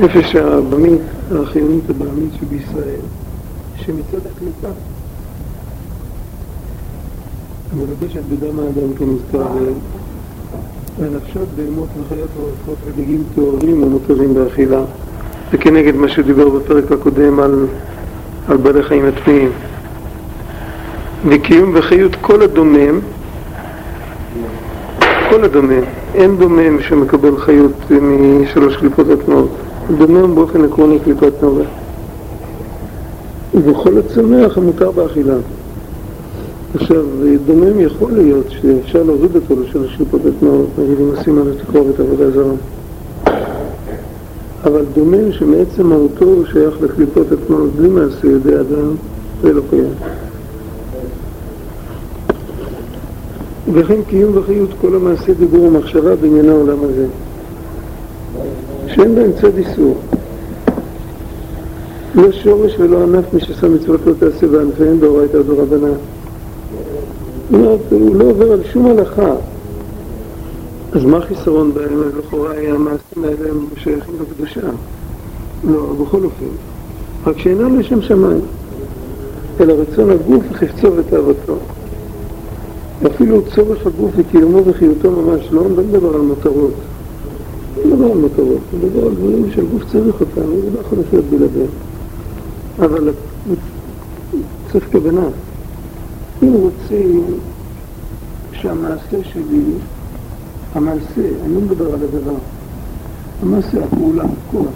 נפש הבמית, החיונית הבעמית שבישראל, שמצד הקליפה מבקשת בדם האדם כמזכר לנפשות בהמות וחיות ועופות ודגים טהורים ומותרים באכילה. וכנגד מה שדיבר בפרק הקודם על, על בעלי חיים הטמאים וקיום וחיות כל הדומם כל הדומם. אין דומם שמקבל חיות משלוש קליפות הטמאות דומם באופן עקרוני קליפת נורא וכל הצומח המותר באכילה. עכשיו, דומם יכול להיות שאפשר להוריד אותו לשלוש קליפות הטמאות, נגיד אם עושים על התקרובת עבודה זרה אבל דומם שמעצם מהותו הוא שייך לקליפות הטמאות בלי מעשה ידי אדם, זה לא קיים. וכן קיום וחיות כל המעשה דיבור ומחשבה בעניין העולם הזה שאין בהם צד איסור. לא שורש ולא ענף מי ששם מצוות לא תעשה בענפיהם באורייתא ורבנן הוא לא עובר על שום הלכה. אז מה החיסרון בהם? לכאורה המעשים האלה הם שייכים לקדושה. לא, בכל אופן. רק שאינם לשם שמיים. אלא רצון הגוף לחפצו ותאוותו. אפילו צורך הגוף וקיומו וחיותו ממש לא, לא מדבר על לא מדבר על מטרות, הוא מדבר על דברים שהגוף צריך אותם, הוא לא יכול לחיות בלעדיהם אבל צריך כוונה אם רוצים שהמעשה שלי, המעשה, אני לא מדבר על הדבר, המעשה, הפעולה, הכוח,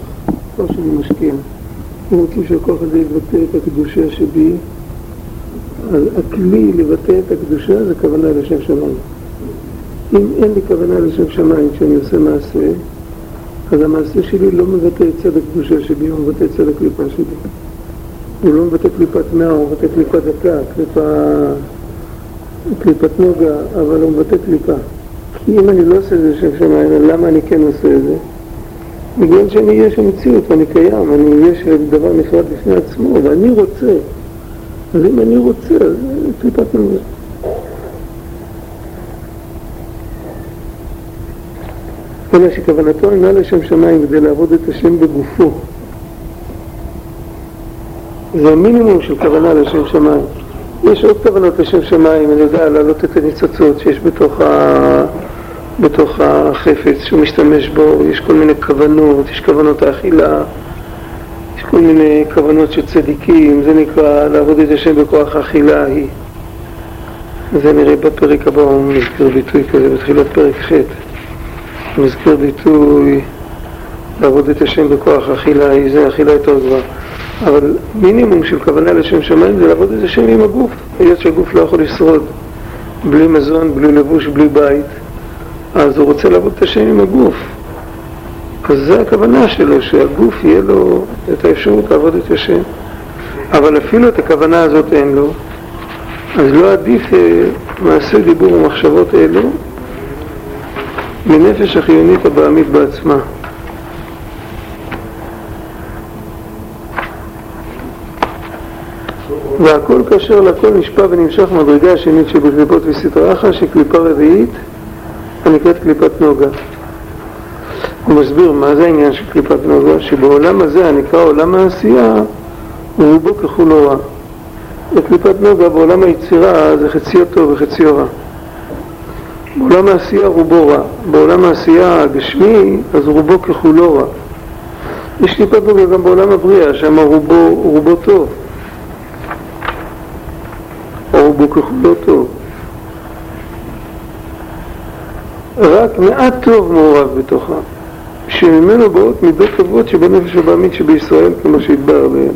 כוח שאני משקיע, אם רוצים שהכוח הזה יבטא את הקדושה שבי, אז הכלי לבטא את הקדושה זה כוונה לשם שמיים. אם אין לי כוונה לשם שמיים כשאני עושה מעשה, אז המעשה שלי לא מבטא את צד הקדושה שבי, הוא מבטא את צד הקליפה שלי. הוא לא מבטא קליפת מאה, הוא מבטא קליפה דקה, קליפה... קליפת נוגה, אבל הוא מבטא קליפה. כי אם אני לא עושה את זה לשם שמיים, למה אני כן עושה את זה? בגלל שאני יש המציאות, אני קיים, אני יש דבר נפרד בפני עצמו, ואני רוצה. אז אם אני רוצה, אז קליפת נוגה. אלא שכוונתו אינה לשם שמיים כדי לעבוד את השם בגופו. זה המינימום של כוונה לשם שמיים. יש עוד כוונות לשם שמיים, אני יודע, להעלות את הניצוצות שיש בתוך, ה... בתוך החפץ שהוא משתמש בו, יש כל מיני כוונות, יש כוונות האכילה, יש כל מיני כוונות של צדיקים, זה נקרא לעבוד את השם בכוח האכילה ההיא. זה נראה בפרק הבא, הוא מזכיר ביטוי כזה בתחילת פרק ח', הוא מזכיר ביטוי לעבוד את השם בכוח האכילה ההיא, זה אכילה יותר גבוהה. אבל מינימום של כוונה לשם שמיים זה לעבוד את השם עם הגוף, היות שהגוף לא יכול לשרוד בלי מזון, בלי לבוש, בלי בית, אז הוא רוצה לעבוד את השם עם הגוף. אז זה הכוונה שלו, שהגוף יהיה לו את האפשרות לעבוד את השם. אבל אפילו את הכוונה הזאת אין לו, אז לא עדיף אה, מעשה דיבור ומחשבות אלו מנפש החיונית הבעמית בעצמה. והכל כאשר לכל נשפע ונמשך מדרגה השנית שבקליפות וסטרה אחת שקליפה רביעית הנקראת קליפת נוגה. הוא מסביר מה זה העניין של קליפת נוגה, שבעולם הזה הנקרא עולם העשייה רובו ככולו רע. וקליפת נוגה בעולם היצירה זה חציו טוב וחציו רע. בעולם העשייה רובו רע, בעולם העשייה הגשמי אז רובו ככולו רע. יש קליפת נוגה גם בעולם הבריאה, שם רובו, רובו טוב. או בו ככולו טוב. רק מעט טוב מעורב בתוכה, שממנו באות מידות טובות שבנפש הבעמית שבישראל, כמו שהתבהר להם.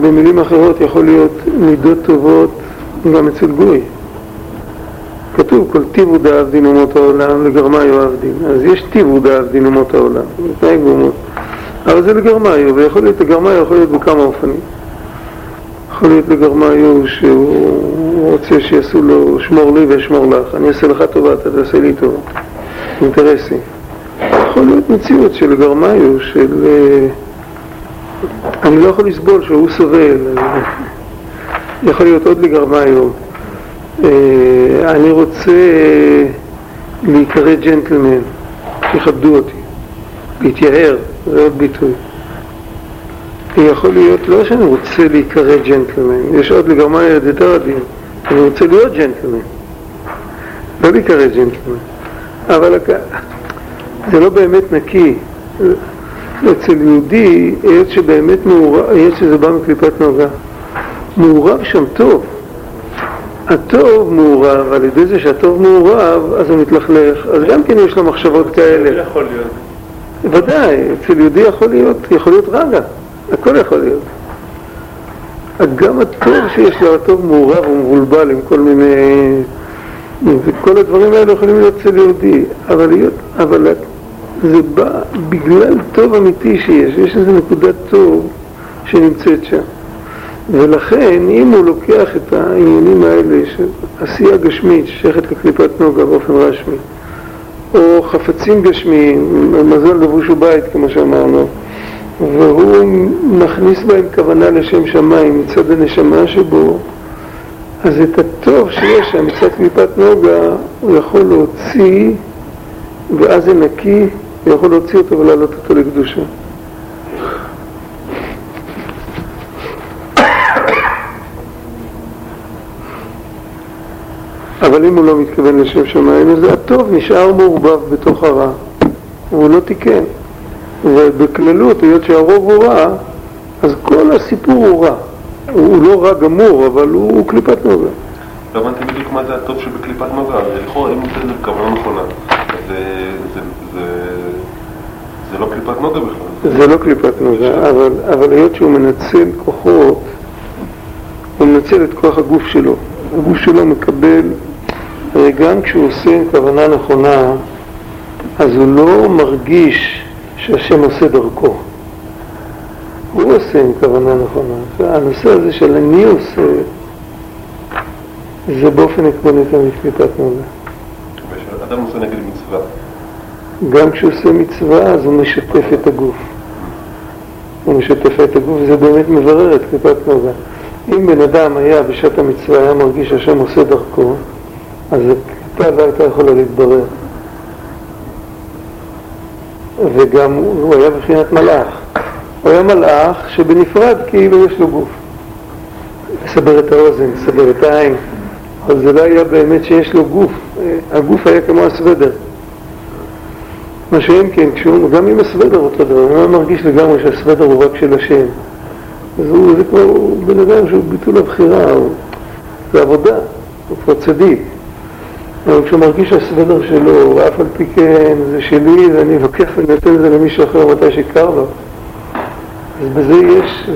במילים אחרות יכול להיות מידות טובות גם אצל גוי. כתוב כל טיבו דאב דין אומות העולם לגרמה יואב דין. אז יש טיבו דאב דין אומות העולם, תנאי גומות. אבל זה לגרמאיו, ויכול להיות לגרמאיו יכול להיות בכמה אופנים. יכול להיות לגרמאיו שהוא רוצה שיעשו לו שמור לי ואשמור לך, אני אעשה לך טובה, אתה תעשה לי טובה. אינטרסים. יכול להיות מציאות של גרמאיו, של... אה, אני לא יכול לסבול שהוא סובל. יכול להיות עוד לגרמאיו, אה, אני רוצה להיקרא ג'נטלמן, שיכבדו אותי, להתייער, זה עוד ביטוי. יכול להיות לא שאני רוצה להיקרא ג'נטלמן, יש עוד לגרמניה ידידה עדין, אני רוצה להיות ג'נטלמן, לא להיקרא ג'נטלמן, אבל זה לא באמת נקי. אצל יהודי, היות שבאמת מעורב, היות שזה בא מקליפת נוגה, מעורב שם טוב. הטוב מעורב, על ידי זה שהטוב מעורב, אז הוא מתלכלך, אז גם כן יש לו מחשבות כאלה. יכול להיות. ודאי, אצל יהודי יכול להיות, יכול להיות רגע, הכל יכול להיות. גם הטוב שיש לו, הטוב מעורב ומבולבל עם כל מיני... וכל הדברים האלה יכולים להיות אצל יהודי, אבל, אבל זה בא בגלל טוב אמיתי שיש, יש איזו נקודת טוב שנמצאת שם. ולכן, אם הוא לוקח את העניינים האלה של עשייה גשמית ששייכת לקליפת נוגה באופן רשמי, או חפצים גשמיים, מזל לבוש ובית, כמו שאמרנו, והוא מכניס בהם כוונה לשם שמיים מצד הנשמה שבו, אז את הטוב שיש שם מצד קליפת נוגה הוא יכול להוציא, ואז זה נקי, הוא יכול להוציא אותו ולהעלות אותו לקדושה. אבל אם הוא לא מתכוון לשם שמיים, אז הטוב נשאר מעורבב בתוך הרע, והוא לא תיקן. ובכללות, היות שהרוב הוא רע, אז כל הסיפור הוא רע. הוא לא רע גמור, אבל הוא קליפת נוגה. לא הבנתי בדיוק מה זה הטוב שבקליפת נוגה, לכאורה אם נותן בכוונה נכונה, זה לא קליפת נוגה בכלל. זה לא קליפת נוגה, אבל היות שהוא מנצל כוחות, הוא מנצל את כוח הגוף שלו. הגוף שלו מקבל, הרי גם כשהוא עושה עם כוונה נכונה, אז הוא לא מרגיש שהשם עושה דרכו. הוא עושה עם כוונה נכונה. הנושא הזה של אני עושה, זה באופן עקרוני תמיד קליפת נוגה. אדם עושה נגד מצווה. גם כשהוא עושה מצווה, אז הוא משתף את הגוף. הוא משתף את הגוף, וזה באמת מברר את קליפת נוגה. אם בן אדם היה בשעת המצווה, היה מרגיש שהשם עושה דרכו, אז הקליפה לא הייתה יכולה להתברר. וגם הוא היה בבחינת מלאך. הוא היה מלאך שבנפרד כאילו יש לו גוף. לסבר את האוזן, לסבר את העין. אבל זה לא היה באמת שיש לו גוף. הגוף היה כמו הסוודר. מה שאין כן, כשהוא, גם עם הסוודר אותו דבר, הוא היה מרגיש לגמרי שהסוודר הוא רק של השם. אז הוא, זה כבר בן אדם שהוא ביטול הבחירה, הוא, זה עבודה, הוא כבר צדיק. אבל כשהוא מרגיש שהסוודר שלו, ואף על פי כן זה שלי ואני לוקח ונותן את זה למישהו אחר מתי שקר לו, אז בזה יש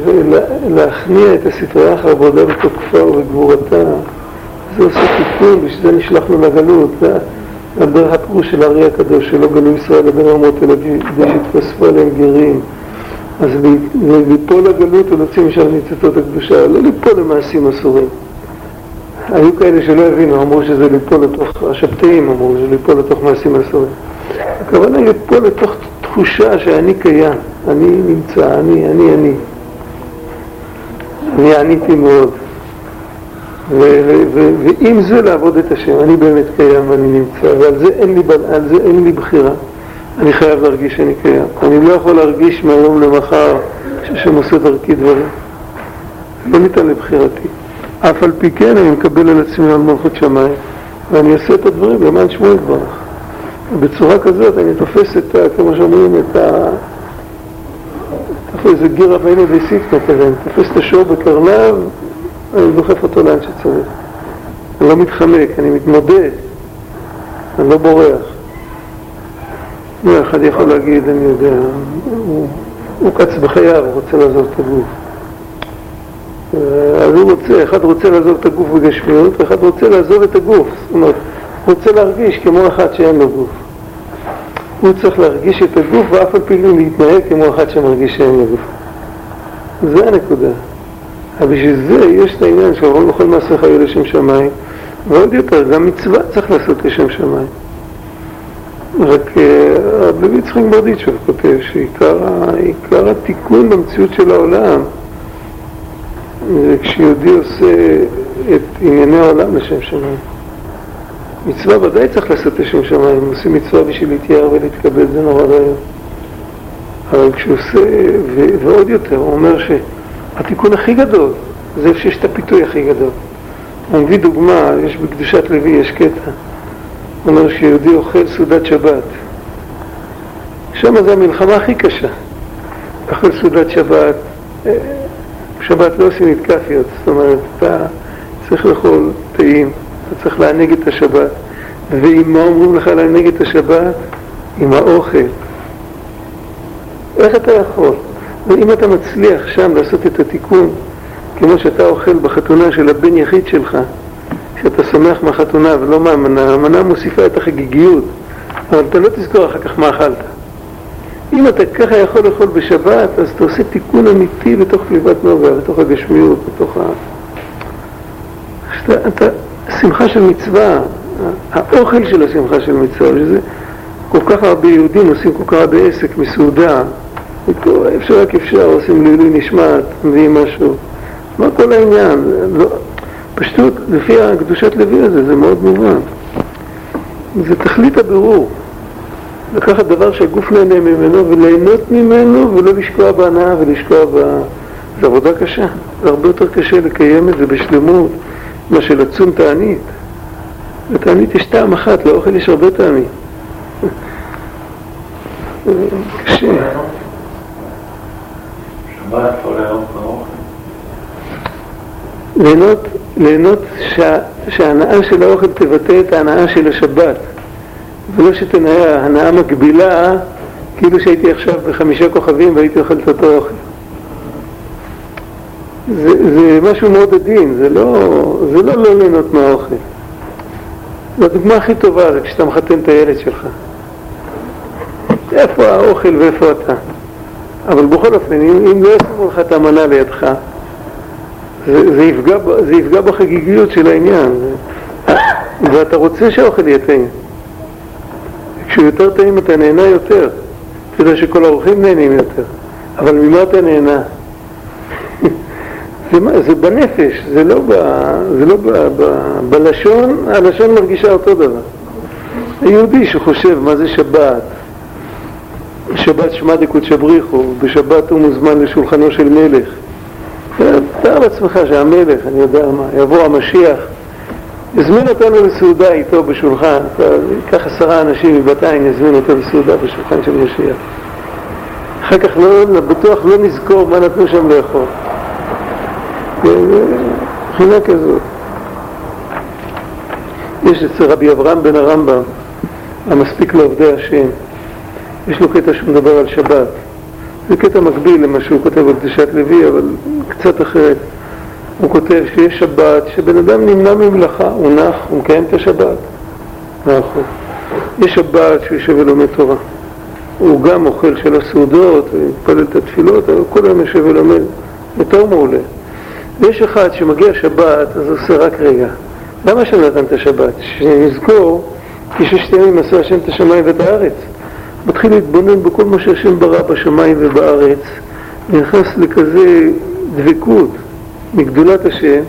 להכניע את הספרייה העבודה בתוקפה ובגבורתה. זה עושה תיקון, בשביל זה נשלחנו לגלות. זה הדרך הפירוש של הארי הקדוש, שלא גלו ישראל לבין אומות אלא כדי שיתווספו עליהם גרים. אז ליפול לגלות ולהוציא משם ניצוצות הקדושה, לא ליפול למעשים אסורים. היו כאלה שלא הבינו, אמרו שזה ליפול לתוך, השבתאים אמרו שזה ליפול לתוך מעשים אסורים. הכוונה היא ליפול לתוך תחושה שאני קיים, אני נמצא, אני, אני, אני. אני עניתי מאוד. ועם זה לעבוד את השם, אני באמת קיים ואני נמצא, ועל זה אין לי, זה אין לי בחירה. אני חייב להרגיש שאני קיים. אני לא יכול להרגיש מהיום למחר שהשם עושה דרכי דברים. לא ניתן לבחירתי. אף על פי כן אני מקבל על עצמי על מלכות שמיים, ואני אעשה את הדברים למען שמו יתברך. בצורה כזאת אני תופס את, כמו שאומרים, את ה... איזה גירה ואינו דסיפתא כזה, אני תופס את השור בקרניו, אני דוחף אותו לאן שצריך. אני לא מתחמק, אני מתמודד, אני לא בורח. לא, אחד יכול להגיד, אני יודע, הוא, הוא קץ בחייו, הוא רוצה לעזוב את הגוף. אז הוא רוצה, אחד רוצה לעזוב את הגוף בגשמיות, ואחד רוצה לעזוב את הגוף. זאת אומרת, הוא רוצה להרגיש כמו אחד שאין לו גוף. הוא צריך להרגיש את הגוף ואף על פי כן להתנהג כמו אחד שמרגיש שאין לו גוף. זה הנקודה. אבל בשביל זה יש את העניין רוב לכל מעשיך יהיה לשם שמיים, ועוד יותר, גם מצווה צריך לעשות לשם שמיים. רק רבי יצחק ברדיצ'וב כותב שעיקר התיקון במציאות של העולם זה כשיהודי עושה את ענייני העולם לשם שמיים. מצווה ודאי צריך לעשות לשם שמיים, עושים מצווה בשביל להתייער ולהתכבד, זה נורא רעיון. אבל כשהוא עושה, ועוד יותר, הוא אומר שהתיקון הכי גדול, זה איפה שיש את הפיתוי הכי גדול. הוא מביא דוגמה, יש בקדושת לוי, יש קטע. הוא אומר שיהודי אוכל סעודת שבת. שם זה המלחמה הכי קשה. אוכל סעודת שבת, אה, שבת לא עושים התקפיות, זאת אומרת, אתה צריך לאכול טעים, אתה צריך לענג את השבת, ואם מה אומרים לך לענג את השבת? עם האוכל. איך אתה יכול? ואם אתה מצליח שם לעשות את התיקון, כמו שאתה אוכל בחתונה של הבן יחיד שלך, שאתה שמח מהחתונה ולא מהמנה, המנה מוסיפה את החגיגיות, אבל אתה לא תזכור אחר כך מה אכלת. אם אתה ככה יכול לאכול בשבת, אז אתה עושה תיקון אמיתי בתוך קליבת נוגה, בתוך הגשמיות, בתוך ה... שאתה, אתה, שמחה של מצווה, האוכל של השמחה של מצווה, שזה כל כך הרבה יהודים עושים כל כך הרבה עסק מסעודה, איפה שרק אפשר, עושים לעילוי נשמת, מביאים משהו. מה כל העניין? לא, פשטות, לפי הקדושת לוי הזה, זה מאוד מובן. זה תכלית הבירור. לקחת דבר שהגוף נהנה ממנו וליהנות ממנו ולא לשקוע בהנאה ולשקוע ב... זה עבודה קשה. זה הרבה יותר קשה לקיים את זה בשלמות מה שלצום תענית. לתענית יש טעם אחת, לאוכל יש הרבה טעמים. קשה. ליהנות, ליהנות שה, שההנאה של האוכל תבטא את ההנאה של השבת. ולא שתנאה הנאה מקבילה כאילו שהייתי עכשיו בחמישה כוכבים והייתי אוכל את אותו אוכל. זה, זה משהו מאוד עדין, זה לא, זה לא לא ליהנות מהאוכל. זו הדוגמה הכי טובה זה כשאתה מחתן את הילד שלך. איפה האוכל ואיפה אתה אבל בכל אופן, אם, אם לא ישימו לך את המנה לידך זה, זה, יפגע, זה יפגע בחגיגיות של העניין ואתה רוצה שהאוכל יהיה טעים כשהוא יותר טעים אתה נהנה יותר אתה יודע שכל האורחים נהנים יותר אבל ממה אתה נהנה? זה, זה בנפש, זה לא, ב, זה לא ב, ב, בלשון, הלשון מרגישה אותו דבר. היהודי שחושב מה זה שבת, שבת שמע דקות בריחו, בשבת הוא מוזמן לשולחנו של מלך. תאר לעצמך שהמלך, אני יודע מה, יבוא המשיח, יזמין אותנו לסעודה איתו בשולחן, ייקח עשרה אנשים מבת עין, יזמין אותו לסעודה בשולחן של משיח. אחר כך לא, בטוח לא נזכור מה נתנו שם לאכול. מבחינה כזאת. יש אצל רבי אברהם בן הרמב"ם, המספיק לעובדי השם, יש לו קטע שהוא מדבר על שבת. זה קטע מקביל למה שהוא כותב על קדושת לוי, אבל קצת אחרת. הוא כותב שיש שבת, שבן אדם נמנע ממלאכה, הוא נח, הוא מקיים את השבת. נכון. יש שבת שהוא יושב ולומד תורה. הוא גם אוכל של הסעודות, מתפלל את התפילות, אבל כל היום יושב ולומד. יותר מעולה. ויש אחד שמגיע שבת, אז עושה רק רגע. למה השם נתן את השבת? שנזכור כי ששת ימים עשה השם את השמיים ואת הארץ. מתחיל להתבונן בכל מה שהשם ברא בשמיים ובארץ, נכנס לכזה דבקות מגדולת השם,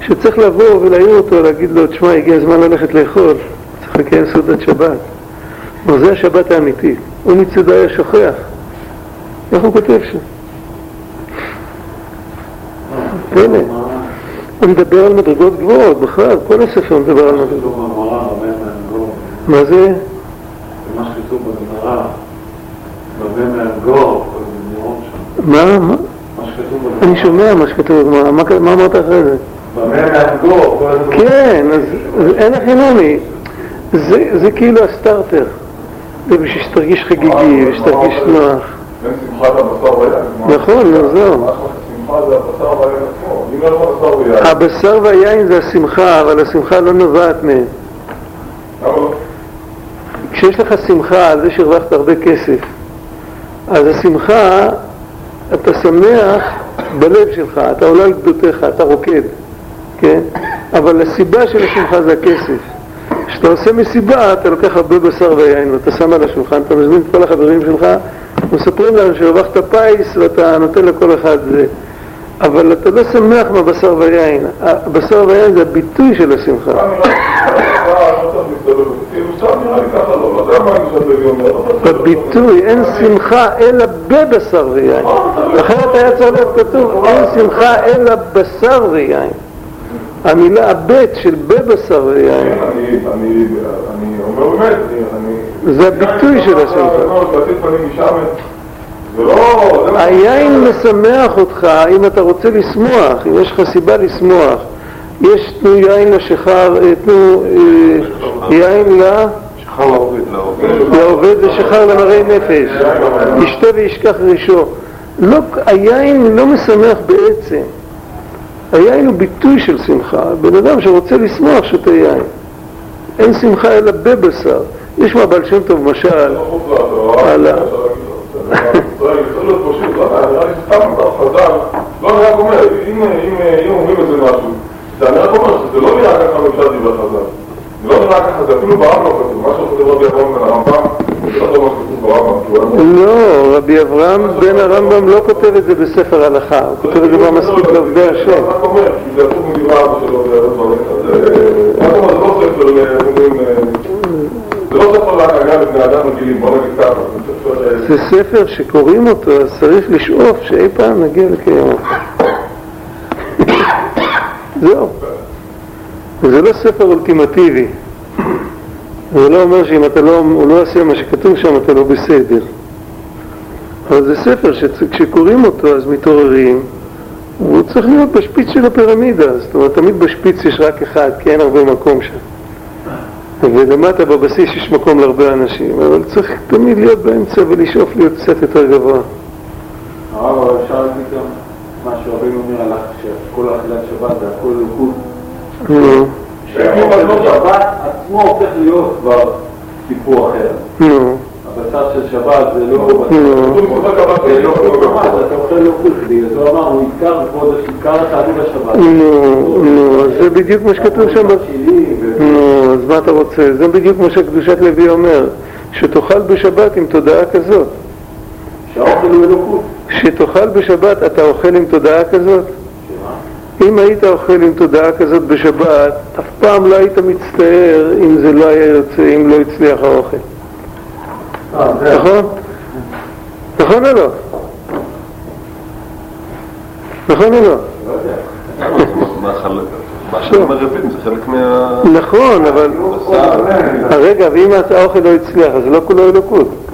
שצריך לבוא ולהעיר אותו, להגיד לו, תשמע, הגיע הזמן ללכת לאכול, צריך לקיים סעודת שבת. כלומר, זה השבת האמיתית. הוא מצדו היה שוכח. איך הוא כותב שם? פלא. הוא מדבר על מדרגות גבוהות, בכלל, כל הספר מדבר על מדרגות. מה זה? מה שכתוב בגמרא, במה מהגור, מה? מה? אני שומע מה שכתוב בגמרא, מה אמרת אחרי זה? כן, אז אין הכי נמי. זה כאילו הסטארטר. זה בשביל שתרגיש חגיגי, ושתרגיש נוח. נכון, זהו. הבשר והיין זה השמחה, אבל השמחה לא נובעת מהם. כשיש לך שמחה על זה שהרווחת הרבה כסף, אז השמחה, אתה שמח בלב שלך, אתה עולה על גדותיך, אתה רוקד, כן? אבל הסיבה של השמחה זה הכסף. כשאתה עושה מסיבה, אתה לוקח הרבה בשר ויין ואתה שם על השולחן, אתה מזמין את כל החברים שלך, מספרים להם שהרווחת פיס ואתה נותן לכל אחד זה. אבל אתה לא שמח מהבשר והיין. הבשר והיין זה הביטוי של השמחה. בביטוי אין שמחה אלא בבשר ויין. אחרת היה צריך להיות כתוב אין שמחה אלא בשר ויין. המילה הבט של בבשר ויין. אני אומר באמת, אני... זה הביטוי של השמחה. היין משמח אותך אם אתה רוצה לשמוח, אם יש לך סיבה לשמוח. יש תנו יין לשיכר, תנו יין ל... לעובד ושיכר למראי נפש, ישתה וישכח רישו. לא, היין לא משמח בעצם, היין הוא ביטוי של שמחה. בן אדם שרוצה לשמוח שותה יין. אין שמחה אלא בבשר. יש מהבעל שם טוב משל על ה... לא, אני רק אומר, אם אומרים איזה משהו, אני רק אומר שזה לא נראה ככה בממשל דברי חז"ל. לא נראה ככה, זה אפילו ברמב"ם כתוב, מה שכותב רבי אברהם בן הרמב"ם, זה לא מה שכתוב ברמב"ם. לא, רבי אברהם בן הרמב"ם לא כותב את זה בספר הלכה, הוא כותב את זה כבר מספיק לעובדי השם. זה לא ספר, לא שקוראים אותו, אז צריך לשאוף שאי פעם נגיע לקיים אותו. זהו. זה לא ספר אולטימטיבי. זה לא אומר שאם אתה לא, הוא לא עושה מה שכתוב שם אתה לא בסדר. אבל זה ספר שכשקוראים אותו אז מתעוררים, הוא צריך להיות בשפיץ של הפירמידה, זאת אומרת תמיד בשפיץ יש רק אחד, כי אין הרבה מקום שם. ולמטה בבסיס יש מקום להרבה אנשים, אבל צריך תמיד להיות באמצע ולשאוף להיות קצת יותר גבוה. הרב, אבל אפשר להגיד גם מה שרבינו אומר עליך, שכל אכילת שבת זה הכל לוקות. נו, שבת עצמו הופך להיות כבר סיפור אחר. נו, הבשר של שבת זה לא... נו. זה לא ממש, אתה אוכל לוקות, בגלל זה הוא אמר, הוא יזכר בכבוד עיקר התענוג השבת. נו, נו, אז זה בדיוק מה שכתוב שם. נו, אז מה אתה רוצה? זה בדיוק מה שקדושת לוי אומר, שתאכל בשבת עם תודעה כזאת. שהאוכל הוא אלוקות. שתאכל בשבת אתה אוכל עם תודעה כזאת? אם היית אוכל עם תודעה כזאת בשבת, אף פעם לא היית מצטער אם זה לא היה יוצא, אם לא הצליח האוכל. נכון? נכון או לא? נכון או לא? מה... נכון, אבל... רגע, ואם האוכל לא הצליח, אז לא כולו אלוקות.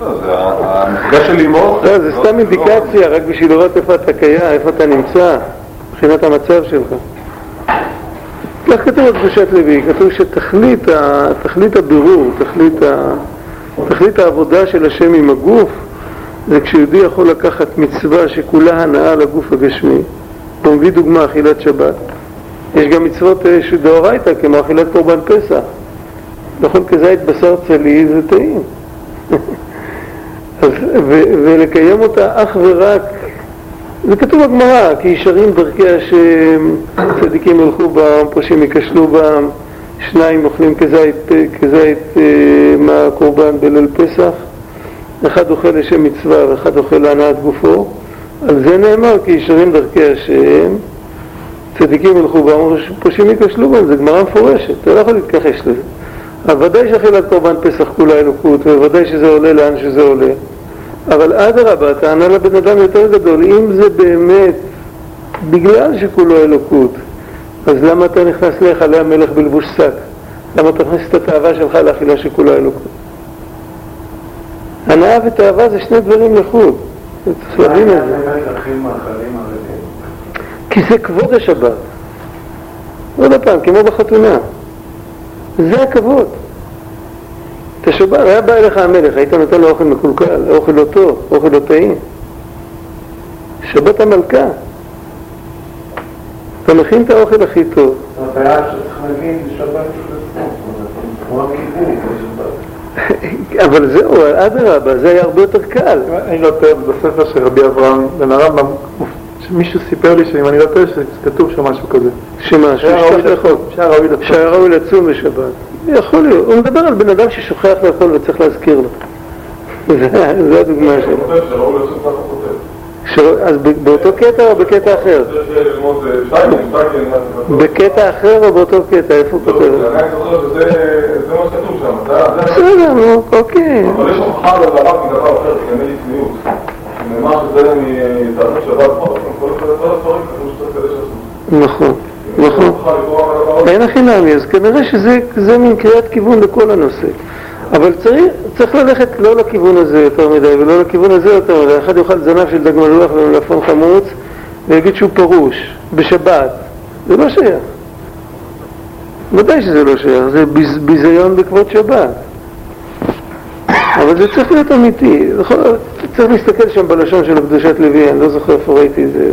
לא, זה המפגש שלי עם האוכל. לא, זה סתם אינדיקציה, רק בשביל לראות איפה אתה קיים, איפה אתה נמצא, מבחינת המצב שלך. כך כתוב בקדושת לוי, כתוב שתכלית הבירור, תכלית, העבודה של השם עם הגוף, זה כשיהודי יכול לקחת מצווה שכולה הנאה לגוף הגשמי. הוא מביא דוגמה, אכילת שבת. יש גם מצוות אה, של דאורייתא, כמו אכילת קורבן פסח. לאכול כזית בשר צלי זה טעים. ולקיים אותה אך ורק, זה כתוב בגמרא, כי ישרים דרכי השם, צדיקים ילכו בם, פושעים ייכשלו בם, שניים אוכלים כזית, כזית אה, מהקורבן בליל פסח, אחד אוכל לשם מצווה ואחד אוכל להנאת גופו, על זה נאמר כי ישרים דרכי השם, צדיקים ילכו בם, פושעים ייכשלו בם, זה גמרא מפורשת, אתה לא יכול להתכחש לזה. אבל ודאי שאכילת קורבן פסח כולה אלוקות, וודאי שזה עולה לאן שזה עולה. אבל אדרבה, הטענה לבן אדם יותר גדול, אם זה באמת בגלל שכולו אלוקות, אז למה אתה נכנס להיכלי המלך בלבוש שק? למה אתה מכניס את התאווה שלך לאכילה שכולה אלוקות? הנאה ותאווה זה שני דברים לחוד, צריך להבין את זה. כי זה כבוד השבת. עוד פעם, כמו בחתונה. זה הכבוד. השבת, היה בא אליך המלך, היית נותן לו אוכל מקולקל, אוכל לא טוב, אוכל לא טעים. שבת המלכה. אתה מכין את האוכל הכי טוב. הבעיה שצריך בשבת בשבת. אבל זהו, אדרבה, זה היה הרבה יותר קל. אני לא טועה, בספר של רבי אברהם בן הרמב"ם, שמישהו סיפר לי שאם אני לא טועה, שכתוב שם משהו כזה. שמה. שהיה ראוי לצום בשבת. יכול להיות. הוא מדבר על בן אדם ששוכח לאכול וצריך להזכיר לו. זה זה הדוגמה שלו. ש... אז באותו קטע או בקטע אחר? אה, בקטע אחר או באותו קטע? איפה הוא לא, כותב? זה מה שכתוב שם, זה זה- בסדר, נו, אוקיי. אבל יש הוכחה לדבר מדבר אחר, בענייני צניעות. נאמר שזה מתאריך שבת פה, כל אחד הדברים כתוב שצריך לקדש עצמו. נכון, נכון. אין הכי נמי, אז כנראה שזה זה מין קריאת כיוון לכל הנושא. אבל צריך, צריך ללכת לא לכיוון הזה יותר מדי ולא לכיוון הזה יותר מדי. אחד יאכל זנב של דג מלוח ומלפון חמוץ ויגיד שהוא פרוש בשבת. זה לא שייך. ודאי שזה לא שייך, זה ביז, ביזיון בכבוד שבת. אבל זה צריך להיות אמיתי. צריך להסתכל שם בלשון של קדושת לוי, אני לא זוכר איפה ראיתי את זה.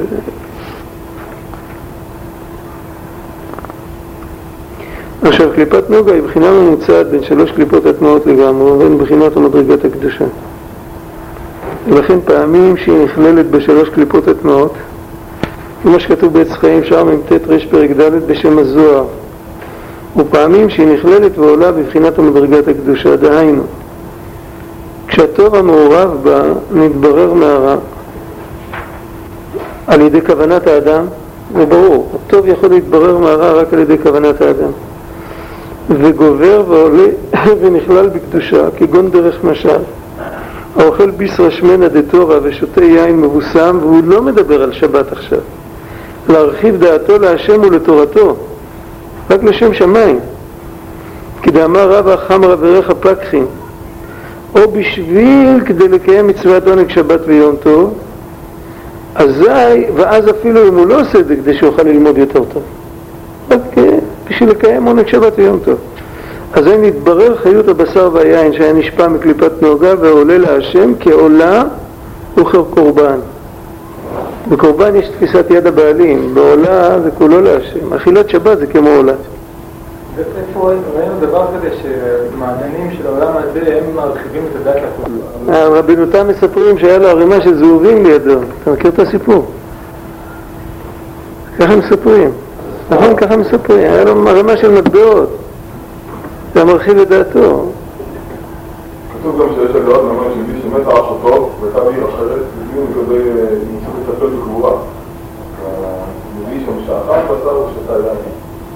עכשיו, קליפת נוגה היא בחינה ממוצעת בין שלוש קליפות הטמעות לגמרי ובין בחינת ומדרגת הקדושה. ולכן פעמים שהיא נכללת בשלוש קליפות הטמעות, כמו שכתוב בעץ חיים שער מ"ט ר' פרק ד' בשם הזוהר, ופעמים שהיא נכללת ועולה בבחינת ומדרגת הקדושה, דהיינו, כשהתור המעורב בה מתברר מהרע על ידי כוונת האדם, זה ברור, הטוב יכול להתברר מהרע רק על ידי כוונת האדם. וגובר ועולה ונכלל בקדושה, כגון דרך משל. האוכל ביסרא שמנא דתורא ושותה יין מבוסם, והוא לא מדבר על שבת עכשיו. להרחיב דעתו להשם ולתורתו, רק לשם שמיים. כי דאמר רבא חמרא וריחא פקחים, או בשביל כדי לקיים מצוות עונג שבת ויום טוב, אזי, ואז אפילו אם הוא לא עושה את זה כדי שיוכל ללמוד יותר טוב. רק בשביל לקיים עונג שבת ויום טוב. אז אם נתברר חיות הבשר והיין שהיה נשפע מקליפת נוגה ועולה להשם כעולה וכקורבן. בקורבן יש תפיסת יד הבעלים, בעולה זה כולו להשם. אכילת שבת זה כמו עולה. איפה ראינו דבר כזה שמעניינים של העולם הזה הם מרחיבים את הדת לכול. רבינותם מספרים שהיה לו ערימה של זהובים לידו. אתה מכיר את הסיפור? ככה מספרים. נכון, ככה מספרים. היה לו ערימה של מטבעות. זה היה מרחיב את דעתו. כתוב גם שיש הגדרת מאמר שמי שמתה אחותו והייתה בעיר אחרת, בדיון לגבי אה, אם צריך לטפל בקבורה. מביא שם שאכל בשר או שתה יין.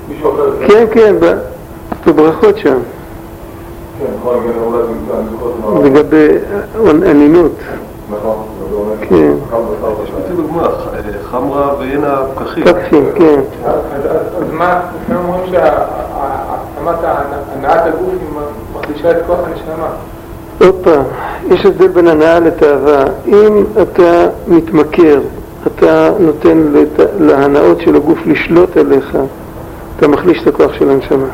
מישהו אחר... כן, כן, בברכות שם. כן, נכון, אולי זה נמצא, אני זוכר את זה. לגבי אנינות. נכון. כן. דוגמה, ח- חמרה ועינה פקחים. פקחים, כן. אז מה, לפעמים אומרים שהעצמת הנעת הגוף מחלישה את כוח הנשמה. עוד פעם, יש הבדל בין הנאה לתאווה. אם אתה מתמכר, אתה נותן לת- להנאות של הגוף לשלוט עליך, אתה מחליש את הכוח של הנשמה.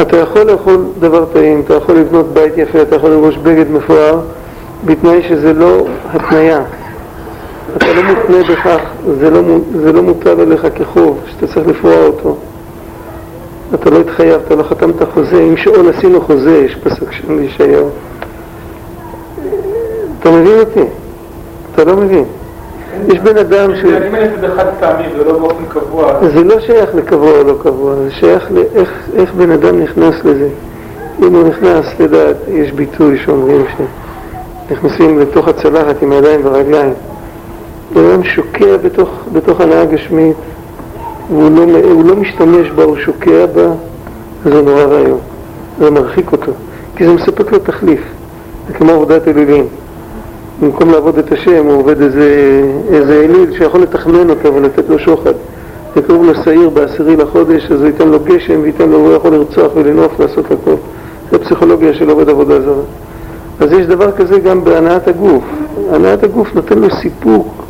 אתה יכול לאכול דבר טעים, אתה יכול לבנות בית יפה, אתה יכול ללבוש בגד מפואר, בתנאי שזה לא התניה. אתה לא מותנה בכך, זה לא, זה לא מוטל עליך כחוב, שאתה צריך לפרוע אותו. אתה לא התחייבת, לא חתמת חוזה, עם שאול עשינו חוזה, יש פסוק של ישעיהו. אתה מבין אותי? אתה לא מבין. יש בן אדם ש... אני אעשה את זה חד פעמי ולא באופן קבוע, זה לא שייך לקבוע או לא קבוע, זה שייך לאיך איך בן אדם נכנס לזה. אם הוא נכנס, לדעת, יש ביטוי שאומרים שנכנסים לתוך הצלחת עם הידיים והרגליים. בן אדם שוקע בתוך, בתוך הנאה הגשמית, והוא לא, לא משתמש בה, הוא שוקע בה, זה נורא ואיום. זה מרחיק אותו, כי זה מספק לו תחליף. זה כמו עבודת אלילים. במקום לעבוד את השם, הוא עובד איזה, איזה אליל שיכול לתכנן אותו ולתת לו שוחד. וקראו לו שעיר בעשירי לחודש, אז הוא ייתן לו גשם וייתן לו, הוא יכול לרצוח ולנוף, לעשות הכל. זה פסיכולוגיה של עובד עבודה זרה. אז יש דבר כזה גם בהנעת הגוף. הנעת הגוף נותן לו סיפוק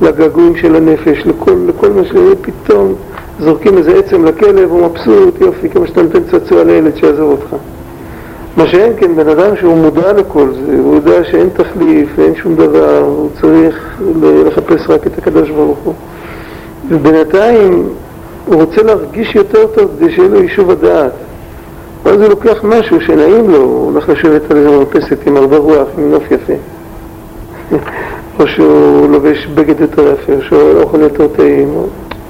לגעגועים של הנפש, לכל, לכל מה שיהיה פתאום, זורקים איזה עצם לכלב, הוא מבסוט, יופי, כמו שאתה נותן צעצוע לילד שיעזור אותך. מה שאין כן, בן אדם שהוא מודע לכל זה, הוא יודע שאין תחליף, אין שום דבר, הוא צריך לחפש רק את הקדוש ברוך הוא. ובינתיים הוא רוצה להרגיש יותר טוב כדי שיהיה לו יישוב הדעת. ואז הוא לוקח משהו שנעים לו, הוא הולך לשבת על איזה מרפסת עם הרבה רוח, עם נוף יפה. או שהוא לובש בגד יותר יפה, או שהוא אוכל יותר טעים.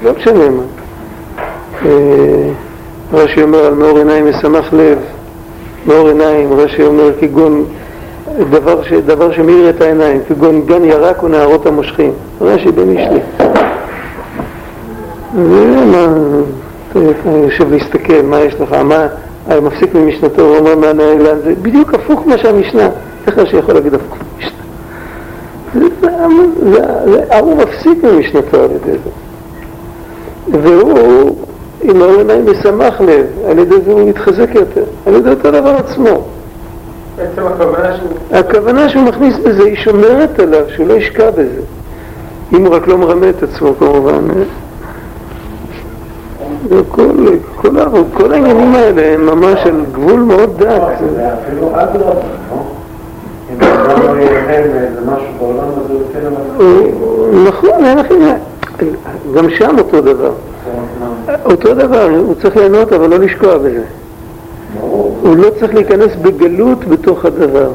לא משנה מה. אה, רש"י אומר על מאור עיניים משמח לב, מאור עיניים, רש"י אומר כגון דבר, ש, דבר שמאיר את העיניים, כגון גן ירק ונערות המושכים. רש"י בן משלי. ומה, אתה יושב להסתכל, מה יש לך, מה, מפסיק ממשנתו, הוא אומר מה נעלם, זה בדיוק הפוך מה שהמשנה, איך רש"י יכול להגיד הפוך ממשנה? ההוא מפסיק ממשנתו על ידי זה. והוא, עם העיניים משמח לב, על ידי זה הוא מתחזק יותר, על ידי אותו דבר עצמו. בעצם הכוונה שהוא... הכוונה שהוא מכניס בזה, היא שומרת עליו, שהוא לא ישקע בזה. אם הוא רק לא מרמה את עצמו כמובן. כל, כל, כל העניינים האלה הם ממש על גבול מאוד דק. אפילו לא? לא מאיזה משהו בעולם הזה, הוא ייתן למתחילים. נכון, אין לכם... גם שם אותו דבר. אותו דבר, הוא צריך ליהנות אבל לא לשקוע בזה. הוא לא צריך להיכנס בגלות בתוך הדבר,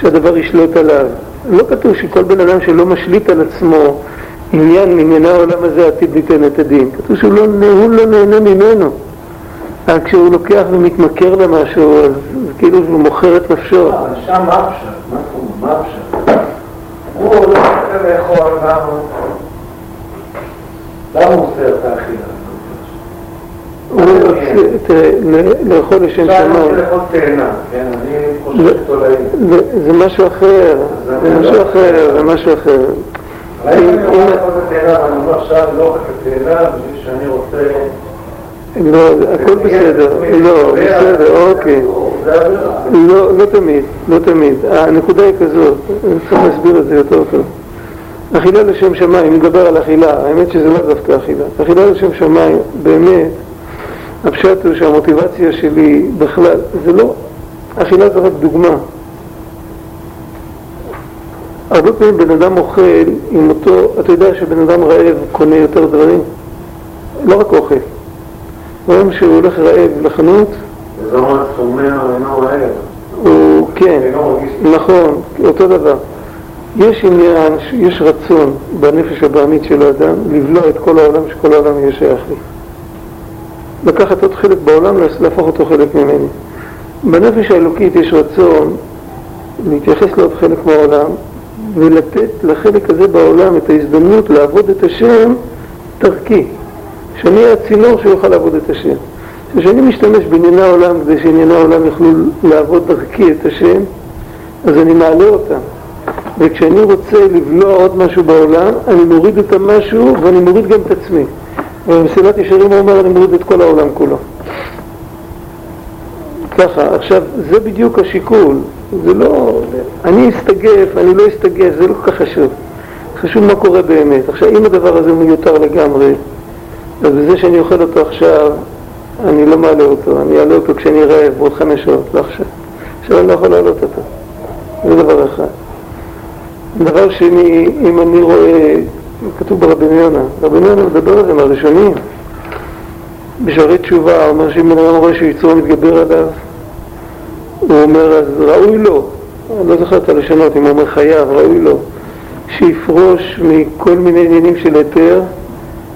שהדבר ישלוט עליו. לא כתוב שכל בן אדם שלא משליט על עצמו עניין מענייני העולם הזה עתיד ליתן את הדין. כתוב שהוא לא, הוא לא נהנה ממנו. רק כשהוא לוקח ומתמכר למשהו, אז זה כאילו שהוא מוכר את נפשו. אבל שם מה הפשט? מה הפשט? הוא לא רוצה לאכול, למה? הוא עושה את האכילה? הוא רוצה, תראה, ל- לאכול לשם שמיים. כן? זה משהו אחר, זה משהו אחר, זה משהו אחר. לא. לא, הכל בסדר, לא, בסדר, אוקיי. לא, לא תמיד, לא תמיד. הנקודה היא כזאת, צריך להסביר את זה יותר טוב. אכילה לשם שמיים, נדבר על אכילה, האמת שזה לא דווקא אכילה. אכילה לשם שמיים, באמת, הפשט הוא שהמוטיבציה שלי בכלל, זה לא, אכילה זה רק דוגמה. הרבה פעמים בן אדם אוכל עם אותו, אתה יודע שבן אדם רעב קונה יותר דברים? לא רק אוכל. רואים שהוא הולך רעב לחנות, זה אומר צומח אינו רעב. הוא, כן, נכון, אותו דבר. יש עניין, יש רצון בנפש הבעמית של האדם לבלוע את כל העולם, שכל העולם יהיה שייך לי. לקחת עוד חלק בעולם, להפוך אותו חלק ממני. בנפש האלוקית יש רצון להתייחס לעוד חלק מהעולם ולתת לחלק הזה בעולם את ההזדמנות לעבוד את השם דרכי. שאני אהיה הצינור שיוכל לעבוד את השם. כשאני משתמש בענייני העולם כדי שענייני העולם יוכלו לעבוד דרכי את השם, אז אני מעלה אותם. וכשאני רוצה לבלוע עוד משהו בעולם, אני מוריד את המשהו ואני מוריד גם את עצמי. ובמסילת ישרים הוא אומר, אני מוריד את כל העולם כולו. ככה, עכשיו, זה בדיוק השיקול. זה לא... אני אסתגף, אני לא אסתגף, זה לא כל כך חשוב. חשוב מה קורה באמת. עכשיו, אם הדבר הזה מיותר לגמרי, אז בזה שאני אוכל אותו עכשיו, אני לא מעלה אותו, אני אעלה אותו כשאני רעב, בעוד חמש שעות, לא עכשיו. עכשיו אני לא יכול להעלות אותו. זה דבר אחד. דבר שני, אם אני רואה, כתוב ברבי יונה, רבי יונה מדבר על זה מהראשונים. בשערי תשובה, אומר שאם בן אדם רואה שיצרו מתגבר עליו, הוא אומר, אז ראוי לו, אני לא זוכר את הלשונות, אם הוא אומר חייב, ראוי לו, שיפרוש מכל מיני עניינים של היתר,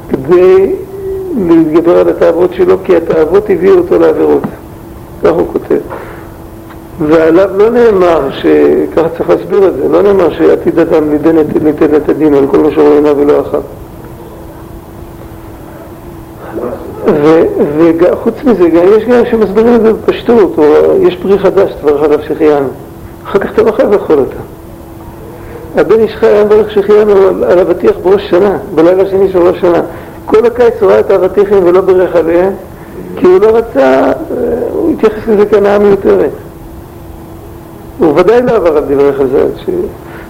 כדי להתגבר על התאוות שלו, כי התאוות הביאו אותו לעבירות. כך הוא כותב. ועליו לא נאמר, ככה צריך להסביר את זה, לא נאמר שעתיד אדם ליתן את, הדין על כל מה שרואה עיניו ולא אחר. וחוץ מזה, יש גם שמסבירים את זה בפשטות, או יש פרי חדש, תברך עליו שהחיינו. אחר כך אתה לא חייב לאכול אותה. הבן איש חי היה מברך שהחיינו על, אבטיח בראש שנה, בלילה השני של ראש שנה. כל הקיץ הוא ראה את האבטיחים ולא בירך עליהם, כי הוא לא רצה, הוא התייחס לזה כהנאה מיותרת. הוא ודאי לא עבר על דברי חז"ל, ש...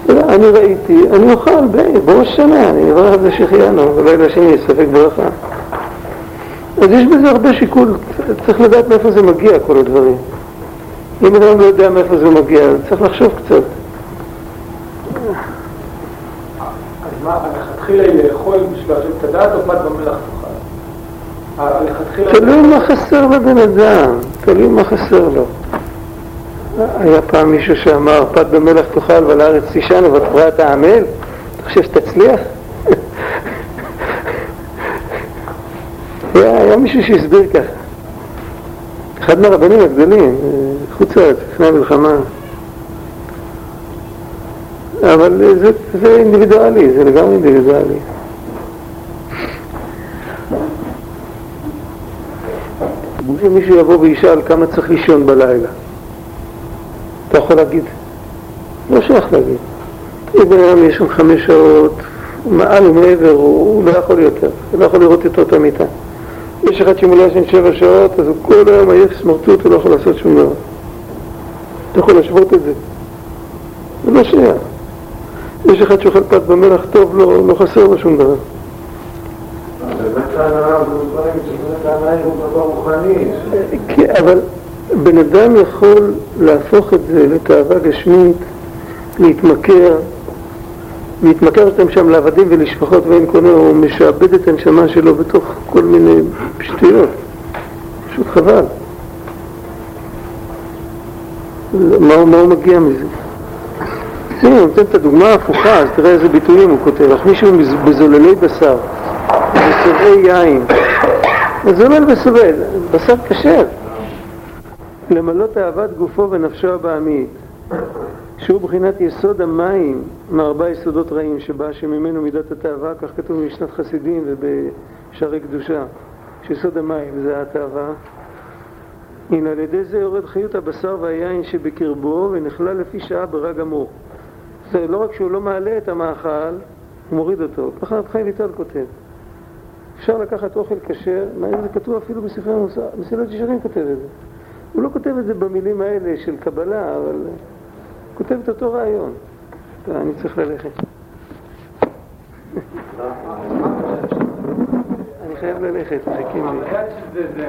אני ראיתי, אני אוכל בראש שנה, אני אברך על זה שהחיינו, בלילה השני ספק ברכה. אז יש בזה הרבה שיקול, צריך לדעת מאיפה זה מגיע, כל הדברים. אם אדם לא יודע מאיפה זה מגיע, צריך לחשוב קצת. אז מה, מלכתחילה היא לאכול בשביל להשאיר את הדעת או פת במלח תאכל? תלוי מה חסר לבן אדם, תלוי מה חסר לו. היה פעם מישהו שאמר, פת במלח תאכל ועל הארץ תישן ובתפרה תעמל? אתה חושב שתצליח? היה, היה מישהו שהסביר ככה. אחד מהרבנים הגדולים, חוץ לארץ, לפני המלחמה. אבל זה, זה אינדיבידואלי, זה לגמרי אינדיבידואלי. אם מישהו יבוא וישאל כמה צריך לישון בלילה, אתה יכול להגיד? לא שייך להגיד. אם בן אדם יש שם חמש שעות, מעל ומעבר, הוא לא יכול יותר, הוא לא יכול לראות יותר את המיטה. יש אחד שאם הוא לא ישן שבע שעות, אז הוא כל היום עייף סמרטוט, הוא לא יכול לעשות שום דבר. אתה יכול להשוות את זה. זה לא שייך. יש אחד שאוכל פת במלח טוב, לא, לא חסר לו שום דבר. כן, אבל בן אדם יכול להפוך את זה לתאווה גשמית, להתמכר, להתמכר אותם שם לעבדים ולשפחות ואין קונה, הוא משעבד את הנשמה שלו בתוך כל מיני שטויות. פשוט חבל. מה, מה הוא מגיע מזה? הנה, הוא נותן את הדוגמה ההפוכה, אז תראה איזה ביטויים הוא כותב. אך מישהו בזוללי בשר, בסובעי יין, זולל וסובל, בשר כשר. למלא תאוות גופו ונפשו הבעמית, שהוא בחינת יסוד המים מארבע יסודות רעים שבא שממנו מידת התאווה, כך כתוב במשנת חסידים ובשערי קדושה, שיסוד המים זה התאווה. הנה על ידי זה יורד חיות הבשר והיין שבקרבו ונכלל לפי שעה ברע גמור. זה לא רק שהוא לא מעלה את המאכל, הוא מוריד אותו. ככה רב חיים ויטל כותב. אפשר לקחת אוכל כשר, זה כתוב אפילו בספרי המוסר, מסילת ישרים כותב את זה. הוא לא כותב את זה במילים האלה של קבלה, אבל כותב את אותו רעיון. אני צריך ללכת. אני חייב ללכת, מחכים לי.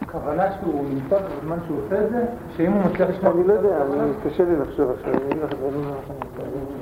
הכוונה שהוא נמצא בזמן שהוא עושה את זה, שאם הוא מצליח לשמוע... אני לא יודע, קשה לי לחשוב עכשיו, אני אגיד לך דברים לא נכונים.